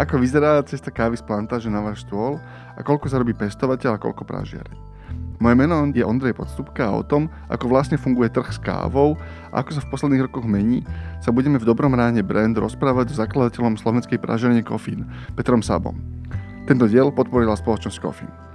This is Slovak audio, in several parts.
Ako vyzerá cesta kávy z plantáže na váš stôl a koľko sa robí pestovateľ a koľko prážiareň? Moje meno je Ondrej Podstupka a o tom, ako vlastne funguje trh s kávou a ako sa v posledných rokoch mení, sa budeme v Dobrom ráne brand rozprávať s zakladateľom slovenskej pražerne Kofín, Petrom Sábom. Tento diel podporila spoločnosť Kofín.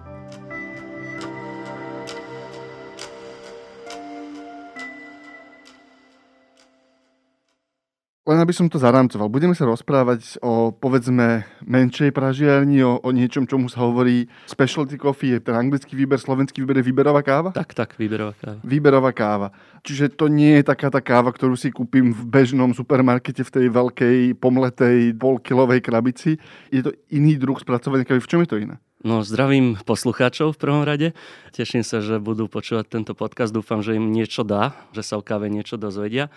Len aby som to zaramcoval, budeme sa rozprávať o, povedzme, menšej pražiarni, o, o niečom, čomu sa hovorí specialty coffee, je ten anglický výber, slovenský výber je výberová káva? Tak, tak, výberová káva. Výberová káva. Čiže to nie je taká tá káva, ktorú si kúpim v bežnom supermarkete v tej veľkej, pomletej, polkilovej krabici. Je to iný druh spracovania kávy. V čom je to iné? No, zdravím poslucháčov v prvom rade. Teším sa, že budú počúvať tento podcast. Dúfam, že im niečo dá, že sa o káve niečo dozvedia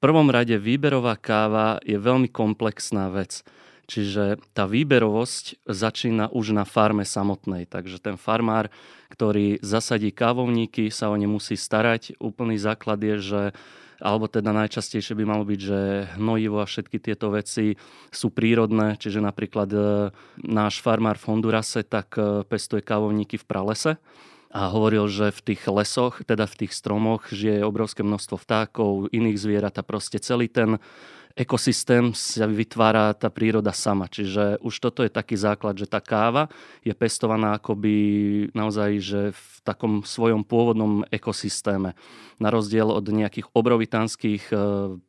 prvom rade výberová káva je veľmi komplexná vec. Čiže tá výberovosť začína už na farme samotnej. Takže ten farmár, ktorý zasadí kávovníky, sa o ne musí starať. Úplný základ je, že alebo teda najčastejšie by malo byť, že hnojivo a všetky tieto veci sú prírodné, čiže napríklad e, náš farmár v Hondurase tak e, pestuje kávovníky v pralese a hovoril, že v tých lesoch, teda v tých stromoch, žije obrovské množstvo vtákov, iných zvierat a proste celý ten ekosystém sa vytvára tá príroda sama. Čiže už toto je taký základ, že tá káva je pestovaná akoby naozaj že v takom svojom pôvodnom ekosystéme. Na rozdiel od nejakých obrovitánskych e,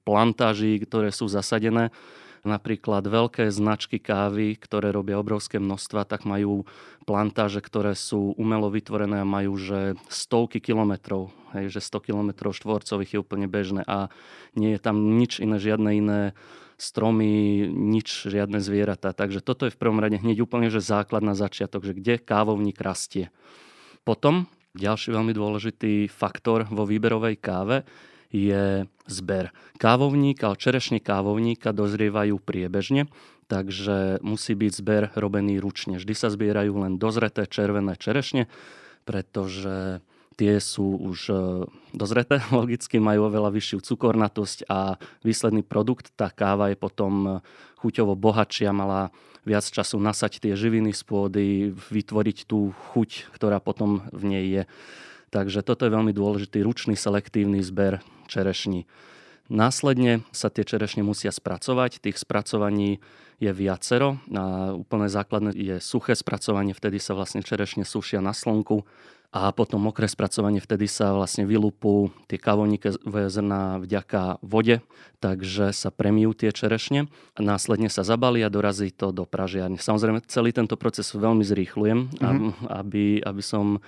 plantáží, ktoré sú zasadené, napríklad veľké značky kávy, ktoré robia obrovské množstva, tak majú plantáže, ktoré sú umelo vytvorené a majú že stovky kilometrov. Hej, že 100 kilometrov štvorcových je úplne bežné a nie je tam nič iné, žiadne iné stromy, nič, žiadne zvieratá. Takže toto je v prvom rade hneď úplne že základ na začiatok, že kde kávovník rastie. Potom ďalší veľmi dôležitý faktor vo výberovej káve je zber. Kávovník, ale čerešne kávovníka dozrievajú priebežne, takže musí byť zber robený ručne. Vždy sa zbierajú len dozreté červené čerešne, pretože tie sú už e, dozreté, logicky majú oveľa vyššiu cukornatosť a výsledný produkt, tá káva je potom e, chuťovo bohatšia, mala viac času nasať tie živiny z pôdy, vytvoriť tú chuť, ktorá potom v nej je. Takže toto je veľmi dôležitý ručný selektívny zber čerešní. Následne sa tie čerešne musia spracovať. Tých spracovaní je viacero. A úplne základné je suché spracovanie, vtedy sa vlastne čerešne sušia na slnku a potom mokré spracovanie, vtedy sa vlastne vylúpú tie kávovníkové zrná vďaka vode, takže sa premijú tie čerešne a následne sa zabalí a dorazí to do pražiarne. Samozrejme, celý tento proces veľmi zrýchlujem, mm-hmm. aby, aby som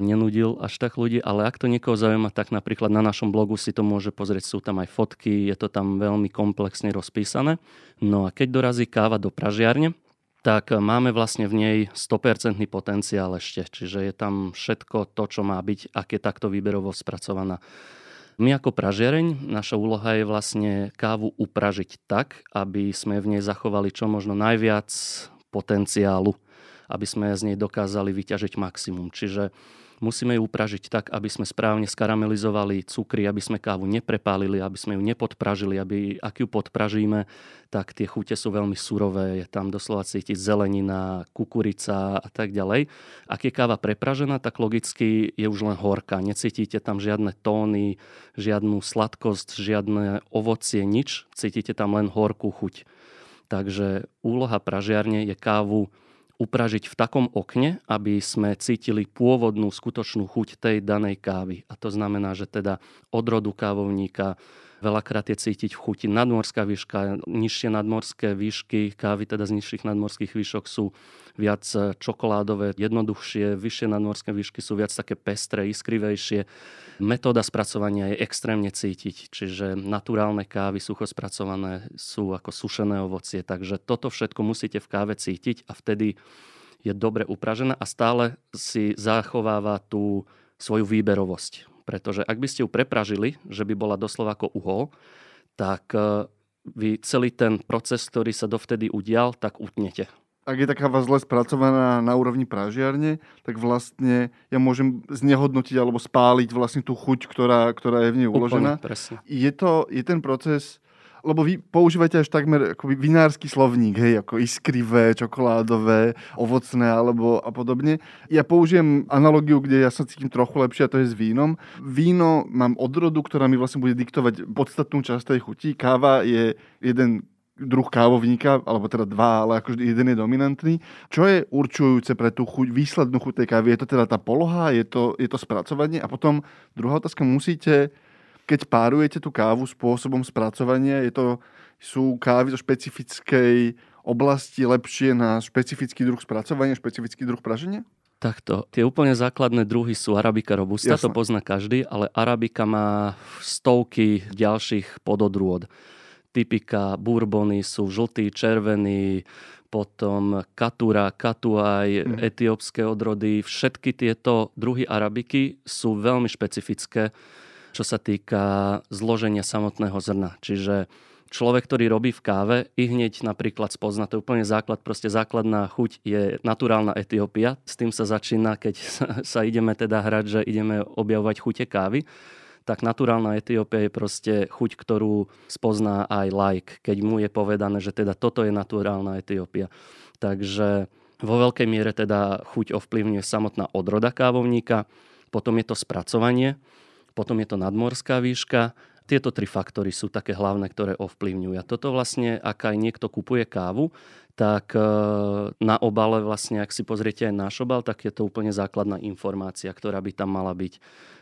nenudil až tak ľudí, ale ak to niekoho zaujíma, tak napríklad na našom blogu si to môže pozrieť, sú tam aj fotky, je to tam veľmi komplexne rozpísané. No a keď dorazí káva do pražiarne, tak máme vlastne v nej 100% potenciál ešte, čiže je tam všetko to, čo má byť, ak je takto výberovo spracovaná. My ako pražiareň, naša úloha je vlastne kávu upražiť tak, aby sme v nej zachovali čo možno najviac potenciálu, aby sme z nej dokázali vyťažiť maximum. Čiže Musíme ju upražiť tak, aby sme správne skaramelizovali cukry, aby sme kávu neprepálili, aby sme ju nepodpražili, aby ak ju podpražíme, tak tie chute sú veľmi surové, je tam doslova cítiť zelenina, kukurica a tak ďalej. Ak je káva prepražená, tak logicky je už len horká. Necítite tam žiadne tóny, žiadnu sladkosť, žiadne ovocie, nič. Cítite tam len horkú chuť. Takže úloha pražiarne je kávu upražiť v takom okne, aby sme cítili pôvodnú skutočnú chuť tej danej kávy. A to znamená, že teda odrodu kávovníka, Veľakrát je cítiť v chuti nadmorská výška, nižšie nadmorské výšky, kávy teda z nižších nadmorských výšok sú viac čokoládové, jednoduchšie, vyššie nadmorské výšky sú viac také pestré, iskrivejšie. Metóda spracovania je extrémne cítiť, čiže naturálne kávy, sucho spracované sú ako sušené ovocie, takže toto všetko musíte v káve cítiť a vtedy je dobre upražená a stále si zachováva tú svoju výberovosť pretože ak by ste ju prepražili, že by bola doslova ako uhol, tak e, vy celý ten proces, ktorý sa dovtedy udial, tak utnete. Ak je taká vás zle spracovaná na úrovni pražiarne, tak vlastne ja môžem znehodnotiť alebo spáliť vlastne tú chuť, ktorá, ktorá je v nej uložená. Úplne, presne. Je, to, je ten proces lebo vy používate až takmer ako vinársky slovník, hej, ako iskrivé, čokoládové, ovocné alebo a podobne. Ja použijem analogiu, kde ja sa cítim trochu lepšie a to je s vínom. Víno mám odrodu, ktorá mi vlastne bude diktovať podstatnú časť tej chuti. Káva je jeden druh kávovníka, alebo teda dva, ale akože jeden je dominantný. Čo je určujúce pre tú chuť, výslednú chuť tej kávy? Je to teda tá poloha, je to, je to spracovanie? A potom druhá otázka, musíte keď párujete tú kávu spôsobom spracovania, je to, sú kávy zo špecifickej oblasti lepšie na špecifický druh spracovania, špecifický druh praženia? Takto. Tie úplne základné druhy sú Arabika robusta, Jasne. to pozná každý, ale Arabika má stovky ďalších pododrôd. Typika, bourbony sú žltý, červený, potom katura, katuaj, mm. etiópske odrody. Všetky tieto druhy arabiky sú veľmi špecifické čo sa týka zloženia samotného zrna. Čiže človek, ktorý robí v káve, i hneď napríklad spozna, to je úplne základ, proste základná chuť je naturálna Etiópia. S tým sa začína, keď sa, ideme teda hrať, že ideme objavovať chute kávy tak naturálna Etiópia je proste chuť, ktorú spozná aj like, keď mu je povedané, že teda toto je naturálna Etiópia. Takže vo veľkej miere teda chuť ovplyvňuje samotná odroda kávovníka, potom je to spracovanie, potom je to nadmorská výška. Tieto tri faktory sú také hlavné, ktoré ovplyvňujú. A toto vlastne, ak aj niekto kupuje kávu, tak e, na obale vlastne, ak si pozriete aj náš obal, tak je to úplne základná informácia, ktorá by tam mala byť.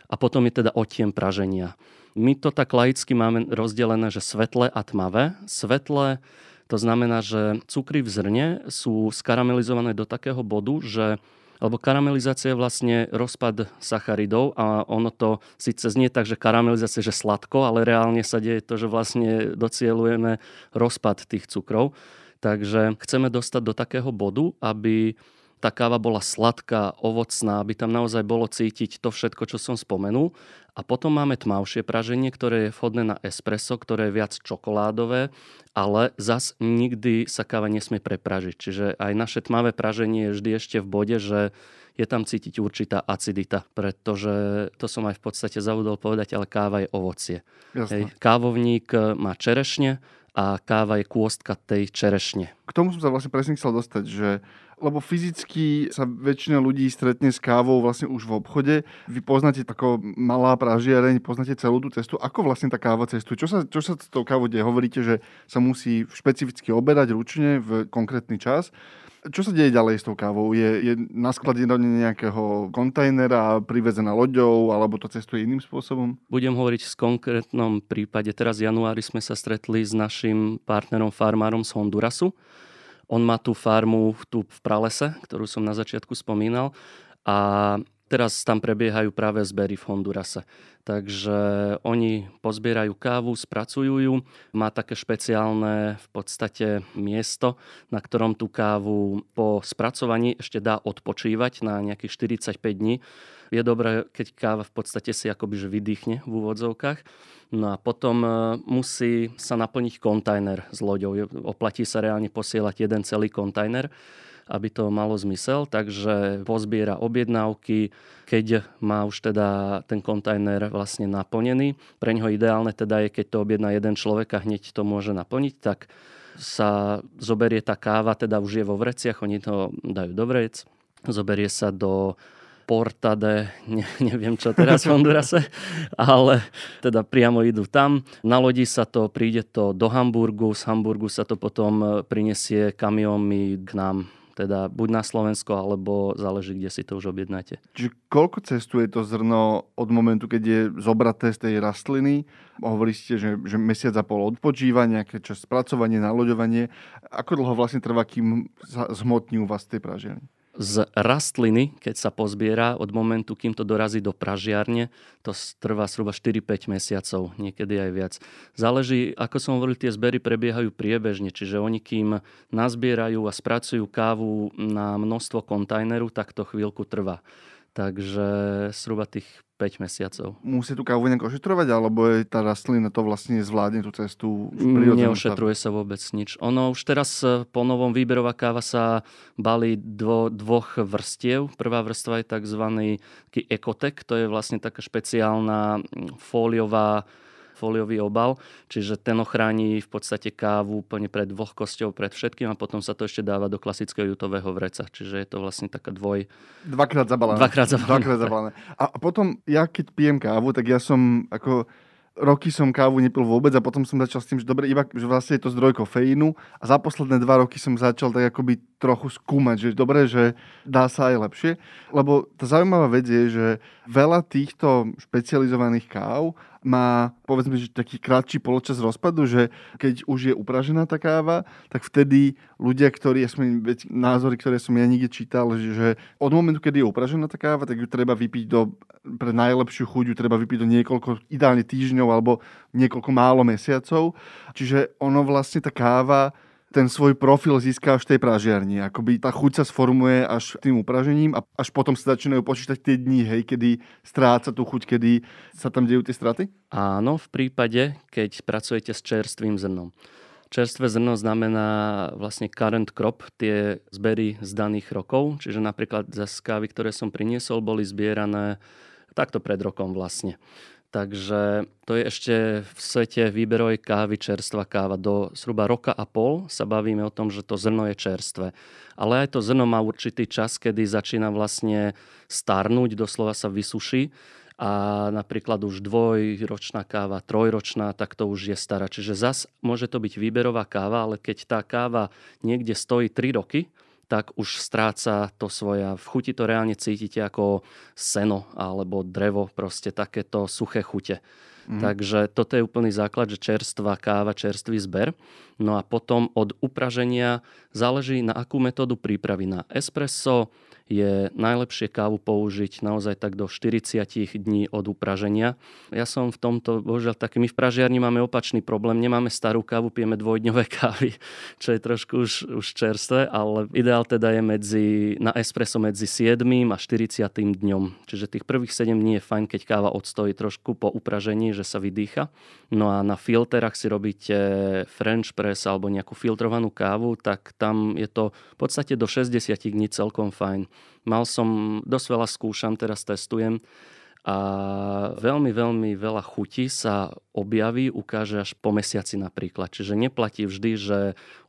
A potom je teda odtiem praženia. My to tak laicky máme rozdelené, že svetlé a tmavé. Svetlé to znamená, že cukry v zrne sú skaramelizované do takého bodu, že lebo karamelizácia je vlastne rozpad sacharidov a ono to síce znie tak, že karamelizácia že sladko, ale reálne sa deje to, že vlastne docielujeme rozpad tých cukrov. Takže chceme dostať do takého bodu, aby tá káva bola sladká, ovocná, aby tam naozaj bolo cítiť to všetko, čo som spomenul. A potom máme tmavšie praženie, ktoré je vhodné na espresso, ktoré je viac čokoládové, ale zas nikdy sa káva nesmie prepražiť. Čiže aj naše tmavé praženie je vždy ešte v bode, že je tam cítiť určitá acidita, pretože to som aj v podstate zavudol povedať, ale káva je ovocie. Hej, kávovník má čerešne a káva je kôstka tej čerešne. K tomu som sa vlastne presne chcel dostať, že lebo fyzicky sa väčšina ľudí stretne s kávou vlastne už v obchode. Vy poznáte tako malá pražiareň, poznáte celú tú cestu. Ako vlastne tá káva cestuje? Čo sa, čo sa s tou kávou deje? Hovoríte, že sa musí špecificky oberať ručne v konkrétny čas. Čo sa deje ďalej s tou kávou? Je, je na sklade nejakého kontajnera, privezená loďou, alebo to cestuje iným spôsobom? Budem hovoriť v konkrétnom prípade. Teraz v januári sme sa stretli s našim partnerom, farmárom z Hondurasu on má tú farmu tu v Pralese, ktorú som na začiatku spomínal a teraz tam prebiehajú práve zbery v Hondurase. Takže oni pozbierajú kávu, spracujú ju. Má také špeciálne v podstate miesto, na ktorom tú kávu po spracovaní ešte dá odpočívať na nejakých 45 dní. Je dobré, keď káva v podstate si akoby že vydýchne v úvodzovkách. No a potom e, musí sa naplniť kontajner s loďou. Oplatí sa reálne posielať jeden celý kontajner aby to malo zmysel, takže pozbiera objednávky, keď má už teda ten kontajner vlastne naplnený. Pre neho ideálne teda je, keď to objedná jeden človek a hneď to môže naplniť, tak sa zoberie tá káva, teda už je vo vreciach, oni to dajú do vrec, zoberie sa do Portade, ne, neviem čo teraz v Hondurase, ale teda priamo idú tam. Na lodi sa to, príde to do Hamburgu, z Hamburgu sa to potom prinesie kamionmi k nám teda buď na Slovensko, alebo záleží, kde si to už objednáte. Čiže koľko cestuje to zrno od momentu, keď je zobraté z tej rastliny? Hovorili ste, že, že mesiac a pol odpočíva, nejaké čas spracovanie, naloďovanie. Ako dlho vlastne trvá, kým zhmotní u vás tej pražiarni? Z rastliny, keď sa pozbiera od momentu, kým to dorazí do pražiarne, to trvá zhruba 4-5 mesiacov, niekedy aj viac. Záleží, ako som hovoril, tie zbery prebiehajú priebežne, čiže oni kým nazbierajú a spracujú kávu na množstvo kontajneru, tak to chvíľku trvá. Takže zhruba tých 5 mesiacov. Musí tú kávu nejak ošetrovať, alebo je tá rastlina to vlastne zvládne tú cestu? Neošetruje sa vôbec nič. Ono už teraz e, po novom výberová káva sa balí dvo, dvoch vrstiev. Prvá vrstva je tzv. ekotek, to je vlastne taká špeciálna fóliová foliový obal, čiže ten ochráni v podstate kávu úplne pred vlhkosťou, pred všetkým a potom sa to ešte dáva do klasického jutového vreca, čiže je to vlastne taká dvoj... Dvakrát zabalené. Dvakrát zabalené. Dvakrát zabalené. A potom ja keď pijem kávu, tak ja som ako roky som kávu nepil vôbec a potom som začal s tým, že dobre, iba, že vlastne je to zdroj kofeínu a za posledné dva roky som začal tak akoby trochu skúmať, že dobre, že dá sa aj lepšie. Lebo tá zaujímavá vec je, že veľa týchto špecializovaných káv má povedzme, že taký krátší poločas rozpadu, že keď už je upražená tá káva, tak vtedy ľudia, ktorí, ja som, názory, ktoré som ja niekde čítal, že od momentu, kedy je upražená tá káva, tak ju treba vypiť do, pre najlepšiu chuť, ju treba vypiť do niekoľko, ideálne týždňov alebo niekoľko málo mesiacov. Čiže ono vlastne tá káva ten svoj profil získa až tej pražiarni. Akoby tá chuť sa sformuje až tým upražením a až potom sa začínajú počítať tie dni, hej, kedy stráca tú chuť, kedy sa tam dejú tie straty? Áno, v prípade, keď pracujete s čerstvým zrnom. Čerstvé zrno znamená vlastne current crop, tie zbery z daných rokov, čiže napríklad za skávy, ktoré som priniesol, boli zbierané takto pred rokom vlastne. Takže to je ešte v svete výberovej kávy, čerstva káva. Do zhruba roka a pol sa bavíme o tom, že to zrno je čerstvé. Ale aj to zrno má určitý čas, kedy začína vlastne starnúť, doslova sa vysuší a napríklad už dvojročná káva, trojročná, tak to už je stará. Čiže zas môže to byť výberová káva, ale keď tá káva niekde stojí 3 roky, tak už stráca to svoje. V chuti to reálne cítite ako seno alebo drevo, proste takéto suché chute. Mm. Takže toto je úplný základ, že čerstvá káva, čerstvý zber. No a potom od upraženia záleží na akú metódu prípravy. Na espresso, je najlepšie kávu použiť naozaj tak do 40 dní od upraženia. Ja som v tomto, bohužiaľ, taký my v pražiarni máme opačný problém. Nemáme starú kávu, pijeme dvojdňové kávy, čo je trošku už, už čerstvé, ale ideál teda je medzi, na espresso medzi 7. a 40. dňom. Čiže tých prvých 7 dní je fajn, keď káva odstojí trošku po upražení, že sa vydýcha. No a na filterách si robíte French press alebo nejakú filtrovanú kávu, tak tam je to v podstate do 60 dní celkom fajn. Mal som, dosť veľa skúšam, teraz testujem a veľmi, veľmi veľa chutí sa objaví, ukáže až po mesiaci napríklad. Čiže neplatí vždy, že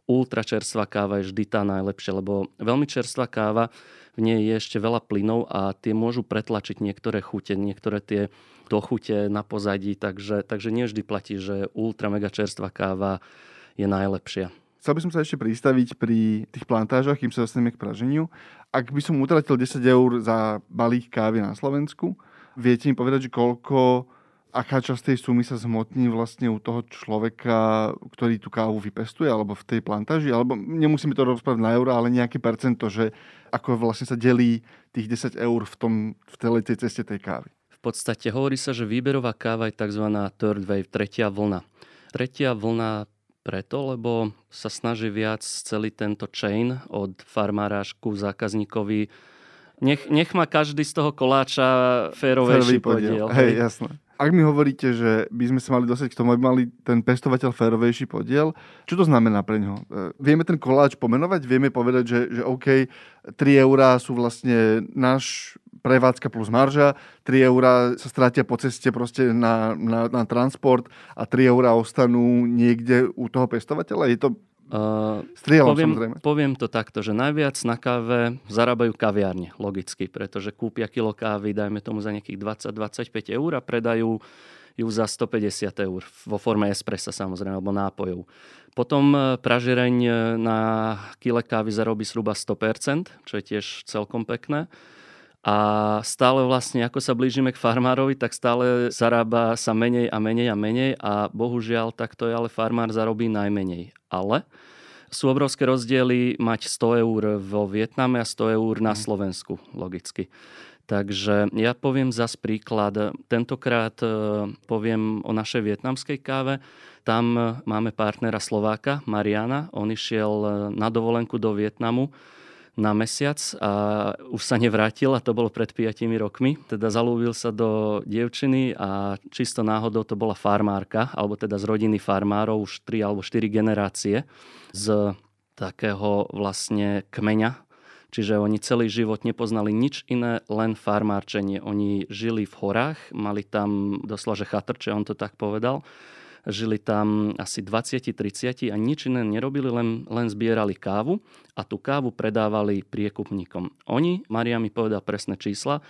ultra čerstvá káva je vždy tá najlepšia, lebo veľmi čerstvá káva, v nej je ešte veľa plynov a tie môžu pretlačiť niektoré chute, niektoré tie dochute na pozadí, takže, takže nie vždy platí, že ultra mega čerstvá káva je najlepšia. Chcel by som sa ešte pristaviť pri tých plantážach, kým sa dostaneme k praženiu. Ak by som utratil 10 eur za balík kávy na Slovensku, viete mi povedať, že koľko, aká časť tej sumy sa zhmotní vlastne u toho človeka, ktorý tú kávu vypestuje, alebo v tej plantáži, alebo nemusíme to rozprávať na euro, ale nejaké percento, že ako vlastne sa delí tých 10 eur v, tom, v celej tej ceste tej kávy. V podstate hovorí sa, že výberová káva je tzv. third wave, tretia vlna. Tretia vlna preto, lebo sa snaží viac celý tento chain od farmára ku zákazníkovi. Nech, nech má každý z toho koláča férovejší podiel. podiel. Hej, jasné. Ak mi hovoríte, že by sme sa mali dostať k tomu, aby mali ten pestovateľ férovejší podiel, čo to znamená pre ňo? E, vieme ten koláč pomenovať? Vieme povedať, že, že OK, 3 eurá sú vlastne náš prevádzka plus marža, 3 eurá sa stratia po ceste proste na, na, na transport a 3 eurá ostanú niekde u toho pestovateľa? Je to Uh, poviem, samozrejme. poviem to takto, že najviac na káve zarábajú kaviárne, logicky, pretože kúpia kilo kávy, dajme tomu za nejakých 20-25 eur a predajú ju za 150 eur vo forme espressa samozrejme, alebo nápojov. Potom e, pražireň e, na kile kávy zarobí zhruba 100%, čo je tiež celkom pekné. A stále vlastne, ako sa blížime k farmárovi, tak stále zarába sa menej a menej a menej a bohužiaľ takto je, ale farmár zarobí najmenej. Ale sú obrovské rozdiely mať 100 eur vo Vietname a 100 eur na mhm. Slovensku, logicky. Takže ja poviem zas príklad. Tentokrát e, poviem o našej vietnamskej káve. Tam máme partnera Slováka, Mariana. On išiel e, na dovolenku do Vietnamu na mesiac a už sa nevrátil a to bolo pred 5 rokmi. Teda zalúbil sa do dievčiny a čisto náhodou to bola farmárka, alebo teda z rodiny farmárov už 3 alebo 4 generácie z takého vlastne kmeňa Čiže oni celý život nepoznali nič iné, len farmárčenie. Oni žili v horách, mali tam doslova, že chatrče, on to tak povedal. Žili tam asi 20-30 a nič iné nerobili, len, len zbierali kávu a tú kávu predávali priekupníkom. Oni, Maria mi povedal presné čísla,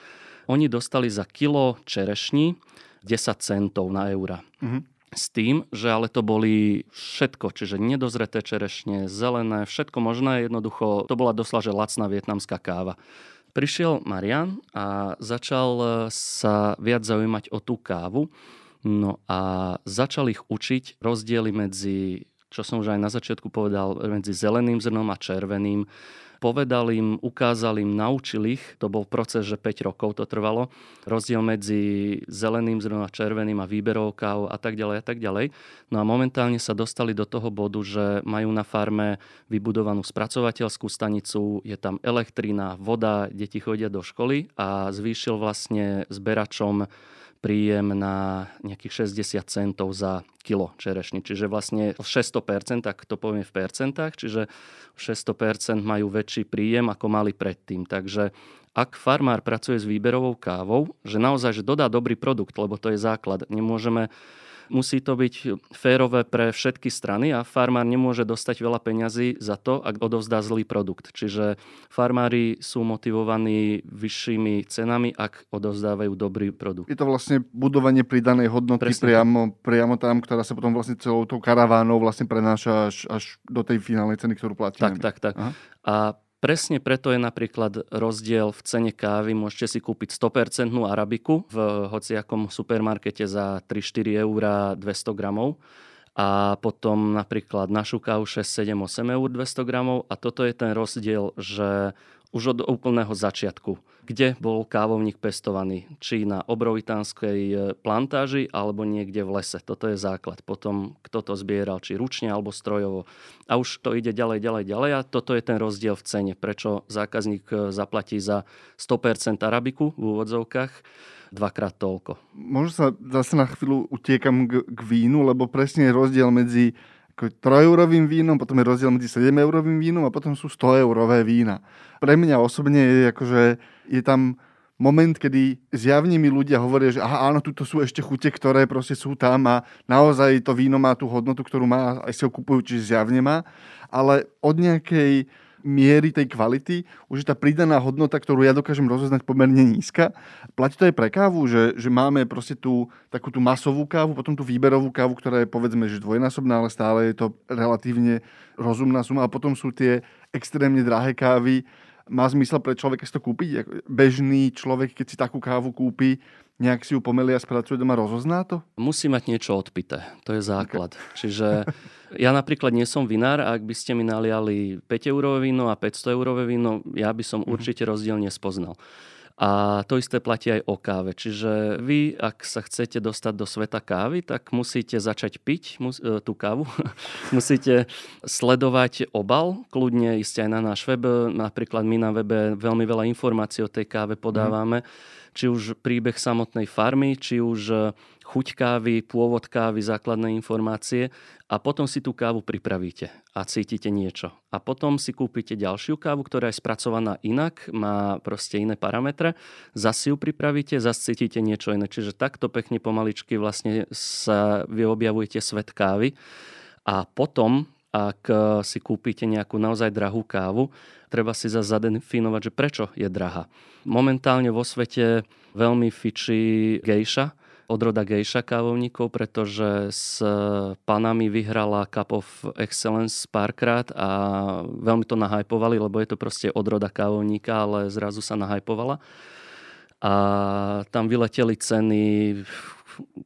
oni dostali za kilo čerešní 10 centov na eura. Mm-hmm s tým, že ale to boli všetko, čiže nedozreté čerešne, zelené, všetko možné, jednoducho to bola doslova, že lacná vietnamská káva. Prišiel Marian a začal sa viac zaujímať o tú kávu, no a začal ich učiť rozdiely medzi, čo som už aj na začiatku povedal, medzi zeleným zrnom a červeným, povedal im, ukázal im, naučil ich, to bol proces, že 5 rokov to trvalo, rozdiel medzi zeleným zrnom a červeným a výberovkou a tak ďalej a tak ďalej. No a momentálne sa dostali do toho bodu, že majú na farme vybudovanú spracovateľskú stanicu, je tam elektrina, voda, deti chodia do školy a zvýšil vlastne zberačom príjem na nejakých 60 centov za kilo čerešní. Čiže vlastne 600%, tak to poviem v percentách, čiže 600% majú väčší príjem, ako mali predtým. Takže ak farmár pracuje s výberovou kávou, že naozaj že dodá dobrý produkt, lebo to je základ. Nemôžeme musí to byť férové pre všetky strany a farmár nemôže dostať veľa peňazí za to, ak odovzdá zlý produkt. Čiže farmári sú motivovaní vyššími cenami, ak odovzdávajú dobrý produkt. Je to vlastne budovanie pridanej hodnoty priamo, priamo tam, ktorá sa potom vlastne celou tou karavánou vlastne prenáša až, až do tej finálnej ceny, ktorú platíme. Tak, tak, tak. Aha. A Presne preto je napríklad rozdiel v cene kávy. Môžete si kúpiť 100% arabiku v hociakom supermarkete za 3-4 eur 200 gramov a potom napríklad našu kávu 6, 7, 8 eur 200 gramov a toto je ten rozdiel, že už od úplného začiatku, kde bol kávovník pestovaný, či na obrovitánskej e, plantáži alebo niekde v lese. Toto je základ. Potom kto to zbieral, či ručne alebo strojovo. A už to ide ďalej, ďalej, ďalej a toto je ten rozdiel v cene. Prečo zákazník e, zaplatí za 100% arabiku v úvodzovkách dvakrát toľko. Možno sa zase na chvíľu utiekam k, k vínu, lebo presne je rozdiel medzi 3-eurovým vínom, potom je rozdiel medzi 7-eurovým vínom a potom sú 100-eurové vína. Pre mňa osobne je akože, je tam moment, kedy zjavne mi ľudia hovoria, že aha, áno, tuto sú ešte chute, ktoré proste sú tam a naozaj to víno má tú hodnotu, ktorú má, aj si ho kupujú, čiže zjavne má. Ale od nejakej miery tej kvality, už je tá pridaná hodnota, ktorú ja dokážem rozoznať pomerne nízka. Platí to aj pre kávu, že, že máme proste tú takú tú masovú kávu, potom tú výberovú kávu, ktorá je povedzme, že dvojnásobná, ale stále je to relatívne rozumná suma. A potom sú tie extrémne drahé kávy, má zmysel pre človeka si to kúpiť? Bežný človek, keď si takú kávu kúpi, nejak si ju pomelia a spracuje doma, rozozná to? Musí mať niečo odpité. To je základ. Okay. Čiže ja napríklad nie som vinár a ak by ste mi naliali 5 eurové víno a 500 eurové víno, ja by som mm-hmm. určite rozdiel nespoznal. A to isté platí aj o káve. Čiže vy, ak sa chcete dostať do sveta kávy, tak musíte začať piť mus, e, tú kávu. musíte sledovať obal, kľudne ísť aj na náš web. Napríklad my na webe veľmi veľa informácií o tej káve podávame. Mm či už príbeh samotnej farmy, či už e, chuť kávy, pôvod kávy, základné informácie a potom si tú kávu pripravíte a cítite niečo. A potom si kúpite ďalšiu kávu, ktorá je spracovaná inak, má proste iné parametre, zase ju pripravíte, zase cítite niečo iné. Čiže takto pekne pomaličky vlastne sa vy objavujete svet kávy a potom ak e, si kúpite nejakú naozaj drahú kávu, treba si zase zadefinovať, že prečo je drahá. Momentálne vo svete veľmi fičí gejša, odroda gejša kávovníkov, pretože s panami vyhrala Cup of Excellence párkrát a veľmi to nahajpovali, lebo je to proste odroda kávovníka, ale zrazu sa nahajpovala. A tam vyleteli ceny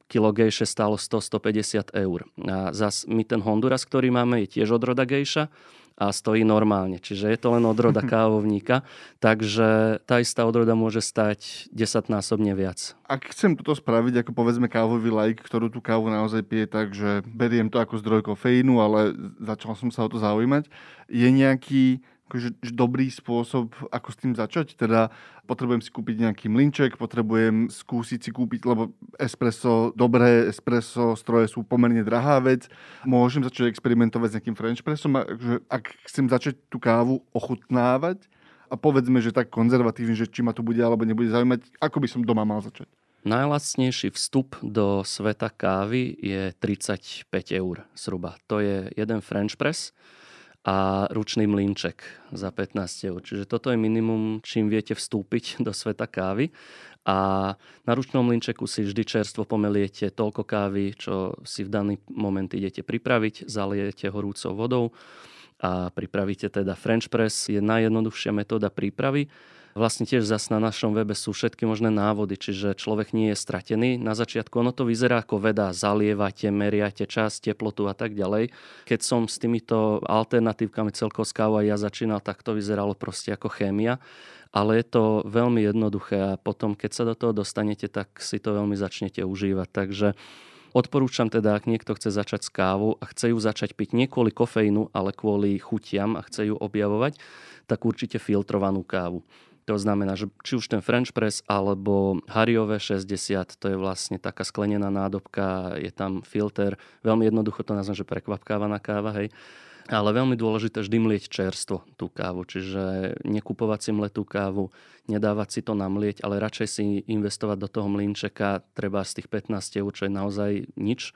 kilo gejše stálo 100-150 eur. A zas my ten Honduras, ktorý máme, je tiež odroda gejša a stojí normálne. Čiže je to len odroda kávovníka, takže tá istá odroda môže stať desaťnásobne viac. Ak chcem toto spraviť ako povedzme kávový like, ktorú tú kávu naozaj pije tak, že beriem to ako zdroj kofeínu, ale začal som sa o to zaujímať, je nejaký akože, dobrý spôsob, ako s tým začať. Teda potrebujem si kúpiť nejaký mlinček, potrebujem skúsiť si kúpiť, lebo espresso, dobré espresso stroje sú pomerne drahá vec. Môžem začať experimentovať s nejakým French pressom, ak chcem začať tú kávu ochutnávať, a povedzme, že tak konzervatívne, že či ma to bude alebo nebude zaujímať, ako by som doma mal začať? Najlacnejší vstup do sveta kávy je 35 eur zhruba. To je jeden French press a ručný mlínček za 15 eur. Čiže toto je minimum, čím viete vstúpiť do sveta kávy. A na ručnom mlínčeku si vždy čerstvo pomeliete toľko kávy, čo si v daný moment idete pripraviť, zaliete horúcou vodou a pripravíte teda French press. Je najjednoduchšia metóda prípravy Vlastne tiež zase na našom webe sú všetky možné návody, čiže človek nie je stratený. Na začiatku ono to vyzerá ako veda, zalievate, meriate čas, teplotu a tak ďalej. Keď som s týmito alternatívkami celkovo s kávou ja začínal, tak to vyzeralo proste ako chémia ale je to veľmi jednoduché a potom, keď sa do toho dostanete, tak si to veľmi začnete užívať. Takže Odporúčam teda, ak niekto chce začať s kávou a chce ju začať piť nie kvôli kofeínu, ale kvôli chutiam a chce ju objavovať, tak určite filtrovanú kávu. To znamená, že či už ten French press alebo Harryové 60, to je vlastne taká sklenená nádobka, je tam filter, veľmi jednoducho to nazvem, že prekvapkávaná káva, hej. Ale veľmi dôležité vždy mlieť čerstvo tú kávu, čiže nekupovať si mletú kávu, nedávať si to namlieť, ale radšej si investovať do toho mlínčeka, treba z tých 15 eur, čo je naozaj nič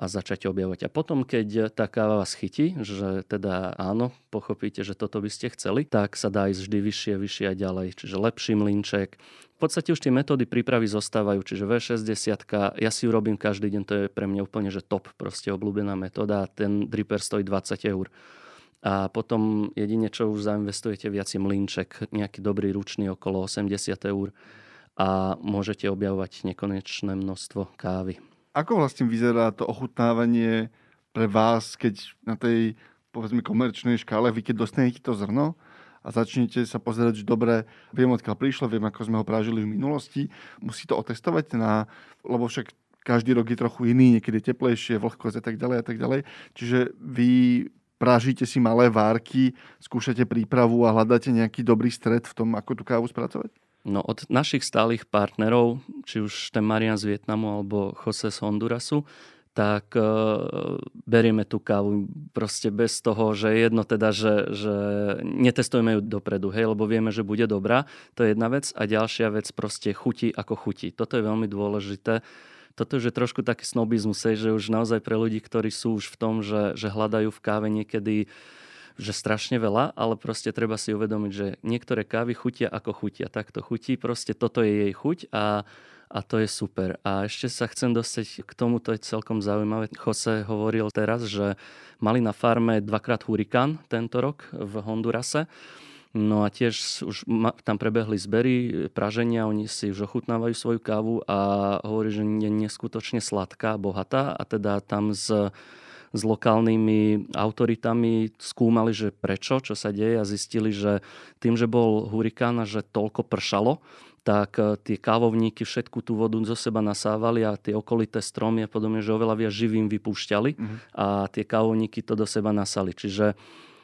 a začať objavovať. A potom, keď tá káva vás chytí, že teda áno, pochopíte, že toto by ste chceli, tak sa dá ísť vždy vyššie, vyššie a ďalej. Čiže lepší mlinček. V podstate už tie metódy prípravy zostávajú, čiže V60, ja si ju robím každý deň, to je pre mňa úplne že top, proste obľúbená metóda. Ten dripper stojí 20 eur. A potom jedine, čo už zainvestujete viac je mlinček, nejaký dobrý ručný okolo 80 eur a môžete objavovať nekonečné množstvo kávy. Ako vlastne vyzerá to ochutnávanie pre vás, keď na tej povedzme komerčnej škále, vy keď dostanete to zrno a začnete sa pozerať, že dobre, viem odkiaľ prišlo, viem ako sme ho prážili v minulosti, musí to otestovať na, lebo však každý rok je trochu iný, niekedy teplejšie, vlhkosť a tak ďalej a tak ďalej. Čiže vy prážite si malé várky, skúšate prípravu a hľadáte nejaký dobrý stred v tom, ako tú kávu spracovať? No od našich stálych partnerov, či už ten Marian z Vietnamu alebo Jose z Hondurasu, tak e, berieme tú kávu proste bez toho, že jedno teda, že, že netestujeme ju dopredu, hej, lebo vieme, že bude dobrá. To je jedna vec. A ďalšia vec proste chutí ako chutí. Toto je veľmi dôležité. Toto je trošku taký snobizmus, hej, že už naozaj pre ľudí, ktorí sú už v tom, že, že hľadajú v káve niekedy že strašne veľa, ale proste treba si uvedomiť, že niektoré kávy chutia ako chutia. Tak to chutí, proste toto je jej chuť a, a to je super. A ešte sa chcem dostať k tomu, to je celkom zaujímavé. Jose hovoril teraz, že mali na farme dvakrát hurikán tento rok v Hondurase. No a tiež už tam prebehli zbery, praženia, oni si už ochutnávajú svoju kávu a hovorí, že je neskutočne sladká, bohatá a teda tam z s lokálnymi autoritami skúmali, že prečo, čo sa deje a zistili, že tým, že bol hurikán a že toľko pršalo, tak e, tie kávovníky všetku tú vodu zo seba nasávali a tie okolité stromy a podobne, že oveľa viac živým vypúšťali mm-hmm. a tie kávovníky to do seba nasali. Čiže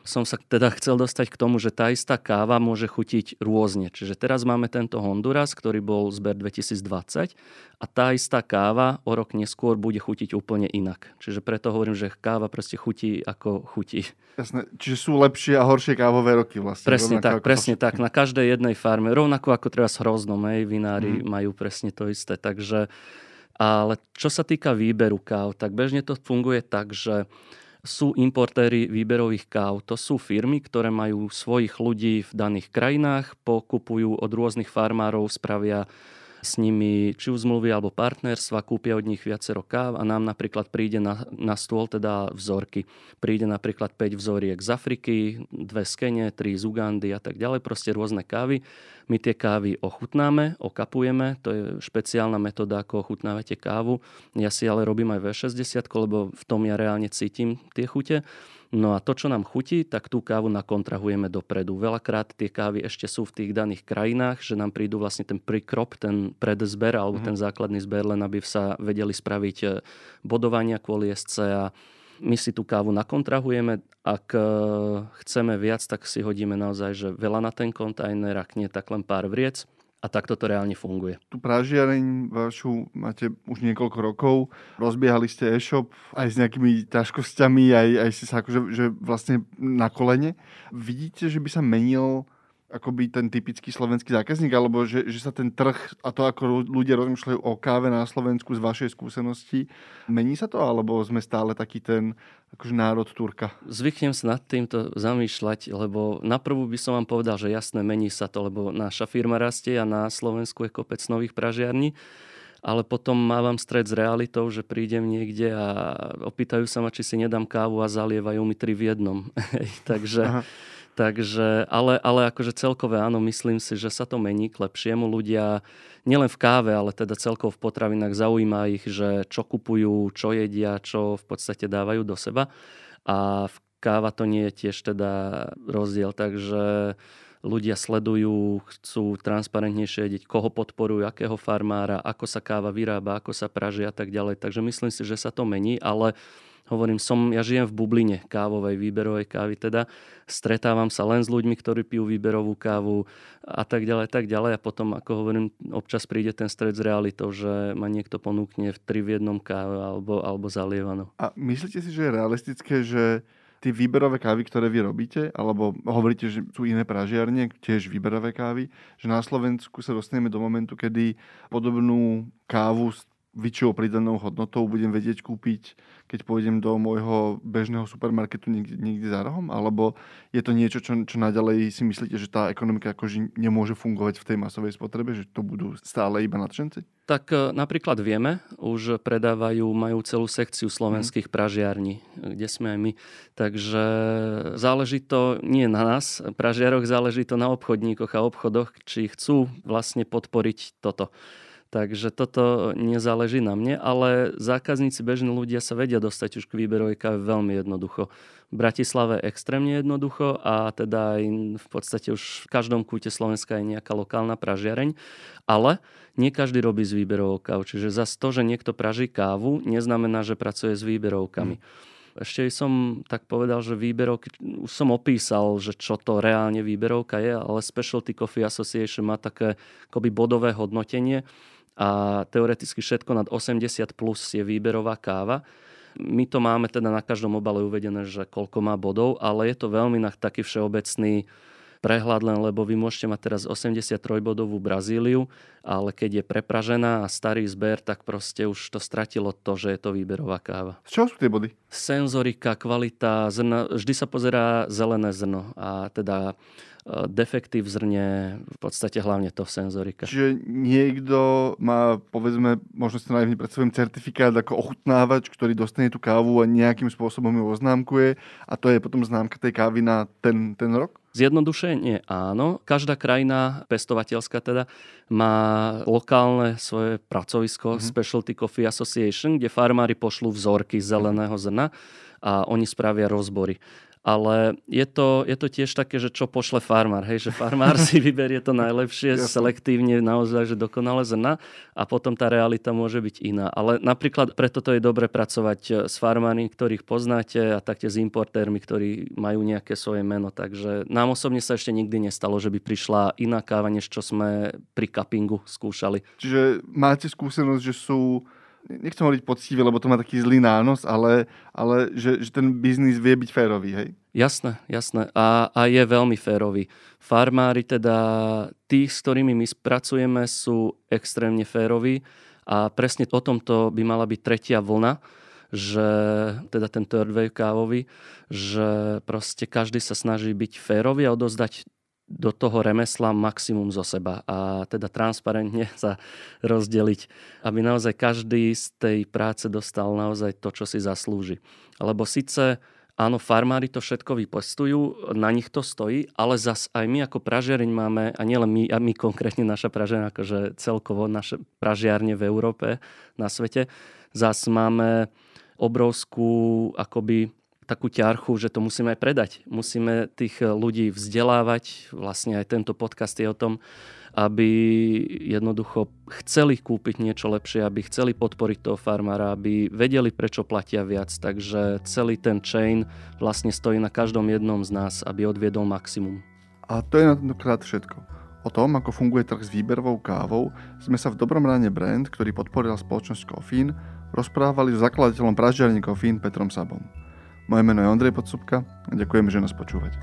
som sa teda chcel dostať k tomu, že tá istá káva môže chutiť rôzne. Čiže teraz máme tento Honduras, ktorý bol zber 2020 a tá istá káva o rok neskôr bude chutiť úplne inak. Čiže preto hovorím, že káva proste chutí ako chutí. Jasné. Čiže sú lepšie a horšie kávové roky vlastne. Presne tak, presne to... tak. Na každej jednej farme, rovnako ako treba s hroznom, hej, vinári mm. majú presne to isté. Takže, ale čo sa týka výberu káv, tak bežne to funguje tak, že sú importéry výberových káv. To sú firmy, ktoré majú svojich ľudí v daných krajinách, pokupujú od rôznych farmárov, spravia s nimi či už zmluvy alebo partnerstva, kúpia od nich viacero káv a nám napríklad príde na, na stôl teda vzorky. Príde napríklad 5 vzoriek z Afriky, dve z Kene, 3 z Ugandy a tak ďalej, proste rôzne kávy. My tie kávy ochutnáme, okapujeme, to je špeciálna metóda, ako ochutnávate kávu. Ja si ale robím aj V60, lebo v tom ja reálne cítim tie chute No a to, čo nám chutí, tak tú kávu nakontrahujeme dopredu. Veľakrát tie kávy ešte sú v tých daných krajinách, že nám prídu vlastne ten prikrop, ten predzber alebo mm-hmm. ten základný zber, len aby sa vedeli spraviť e, bodovania kvôli SC a my si tú kávu nakontrahujeme. Ak e, chceme viac, tak si hodíme naozaj že veľa na ten kontajner, ak nie, tak len pár vriec a takto to reálne funguje. Tu pražiareň vašu máte už niekoľko rokov. Rozbiehali ste e-shop aj s nejakými ťažkosťami, aj, aj ste sa akože že vlastne na kolene. Vidíte, že by sa menil akoby ten typický slovenský zákazník, alebo že, že sa ten trh a to, ako ľudia rozmýšľajú o káve na Slovensku z vašej skúsenosti, mení sa to, alebo sme stále taký ten akože národ Turka? Zvyknem sa nad týmto zamýšľať, lebo naprvu by som vám povedal, že jasné, mení sa to, lebo naša firma rastie a na Slovensku je kopec nových pražiarní ale potom mávam stred s realitou, že prídem niekde a opýtajú sa ma, či si nedám kávu a zalievajú mi tri v jednom. Takže Aha. Takže, ale, ale akože celkové áno, myslím si, že sa to mení k lepšiemu. Ľudia nielen v káve, ale teda celkovo v potravinách zaujíma ich, že čo kupujú, čo jedia, čo v podstate dávajú do seba. A v káva to nie je tiež teda rozdiel, takže ľudia sledujú, chcú transparentnejšie vedieť, koho podporujú, akého farmára, ako sa káva vyrába, ako sa praží a tak ďalej. Takže myslím si, že sa to mení, ale hovorím, som, ja žijem v bubline kávovej, výberovej kávy, teda stretávam sa len s ľuďmi, ktorí pijú výberovú kávu a tak ďalej, tak ďalej a potom, ako hovorím, občas príde ten stred s realitou, že ma niekto ponúkne v tri v jednom káve alebo, alebo zalievano. A myslíte si, že je realistické, že tie výberové kávy, ktoré vy robíte, alebo hovoríte, že sú iné pražiarne, tiež výberové kávy, že na Slovensku sa dostaneme do momentu, kedy podobnú kávu vyššou pridanou hodnotou budem vedieť kúpiť, keď pôjdem do môjho bežného supermarketu niekde, niekde za rohom? Alebo je to niečo, čo, čo naďalej si myslíte, že tá ekonomika akože nemôže fungovať v tej masovej spotrebe, že to budú stále iba nadšenci? Tak e, napríklad vieme, už predávajú, majú celú sekciu slovenských mm. pražiarní, kde sme aj my. Takže záleží to nie na nás, pražiaroch, záleží to na obchodníkoch a obchodoch, či chcú vlastne podporiť toto. Takže toto nezáleží na mne, ale zákazníci, bežní ľudia sa vedia dostať už k výberovej káve veľmi jednoducho. V Bratislave extrémne jednoducho a teda aj v podstate už v každom kúte Slovenska je nejaká lokálna pražiareň, ale nie každý robí s výberovou kávu. Čiže za to, že niekto praží kávu, neznamená, že pracuje s výberovkami. Hmm. Ešte som tak povedal, že výberovky, už som opísal, že čo to reálne výberovka je, ale Specialty Coffee Association má také akoby bodové hodnotenie, a teoreticky všetko nad 80 plus je výberová káva. My to máme teda na každom obale uvedené, že koľko má bodov, ale je to veľmi na taký všeobecný prehľad len, lebo vy môžete mať teraz 83 bodovú Brazíliu, ale keď je prepražená a starý zber, tak proste už to stratilo to, že je to výberová káva. Z čoho sú tie body? Senzorika, kvalita, zrna, vždy sa pozerá zelené zrno a teda defekty v zrne, v podstate hlavne to senzorika. Čiže niekto má, povedzme, možno ste najmä pred svojím certifikát ako ochutnávač, ktorý dostane tú kávu a nejakým spôsobom ju oznámkuje a to je potom známka tej kávy na ten, ten rok? Zjednodušenie áno. Každá krajina, pestovateľská teda, má lokálne svoje pracovisko mm-hmm. Specialty Coffee Association, kde farmári pošlú vzorky zeleného zrna a oni spravia rozbory ale je to, je to tiež také, že čo pošle farmár, hej, že farmár si vyberie to najlepšie, selektívne naozaj, že dokonale zrna a potom tá realita môže byť iná. Ale napríklad preto to je dobre pracovať eh, s farmármi, ktorých poznáte a taktiež s importérmi, ktorí majú nejaké svoje meno. Takže nám osobne sa ešte nikdy nestalo, že by prišla iná káva, než čo sme pri cuppingu skúšali. Čiže máte skúsenosť, že sú nechcem hovoriť poctivé, lebo to má taký zlý nános, ale, ale že, že ten biznis vie byť férový, hej? Jasné, jasné. A, a je veľmi férový. Farmári teda, tí, s ktorými my spracujeme, sú extrémne féroví a presne o tomto by mala byť tretia vlna, že teda ten third wave kávový, že proste každý sa snaží byť férový a odozdať do toho remesla maximum zo seba a teda transparentne sa rozdeliť, aby naozaj každý z tej práce dostal naozaj to, čo si zaslúži. Lebo síce áno, farmári to všetko vypostujú, na nich to stojí, ale zas aj my ako pražiareň máme, a nielen my, a my konkrétne naša pražiareň, akože celkovo naše pražiarne v Európe, na svete, zas máme obrovskú akoby takú ťarchu, že to musíme aj predať. Musíme tých ľudí vzdelávať. Vlastne aj tento podcast je o tom, aby jednoducho chceli kúpiť niečo lepšie, aby chceli podporiť toho farmára, aby vedeli, prečo platia viac. Takže celý ten chain vlastne stojí na každom jednom z nás, aby odviedol maximum. A to je na tentokrát všetko. O tom, ako funguje trh s výberovou kávou, sme sa v dobrom ráne brand, ktorý podporil spoločnosť Kofín, rozprávali s zakladateľom pražiarní Kofín Petrom Sabom. Moje meno je Ondrej Podsúbka a ďakujeme, že nás počúvate.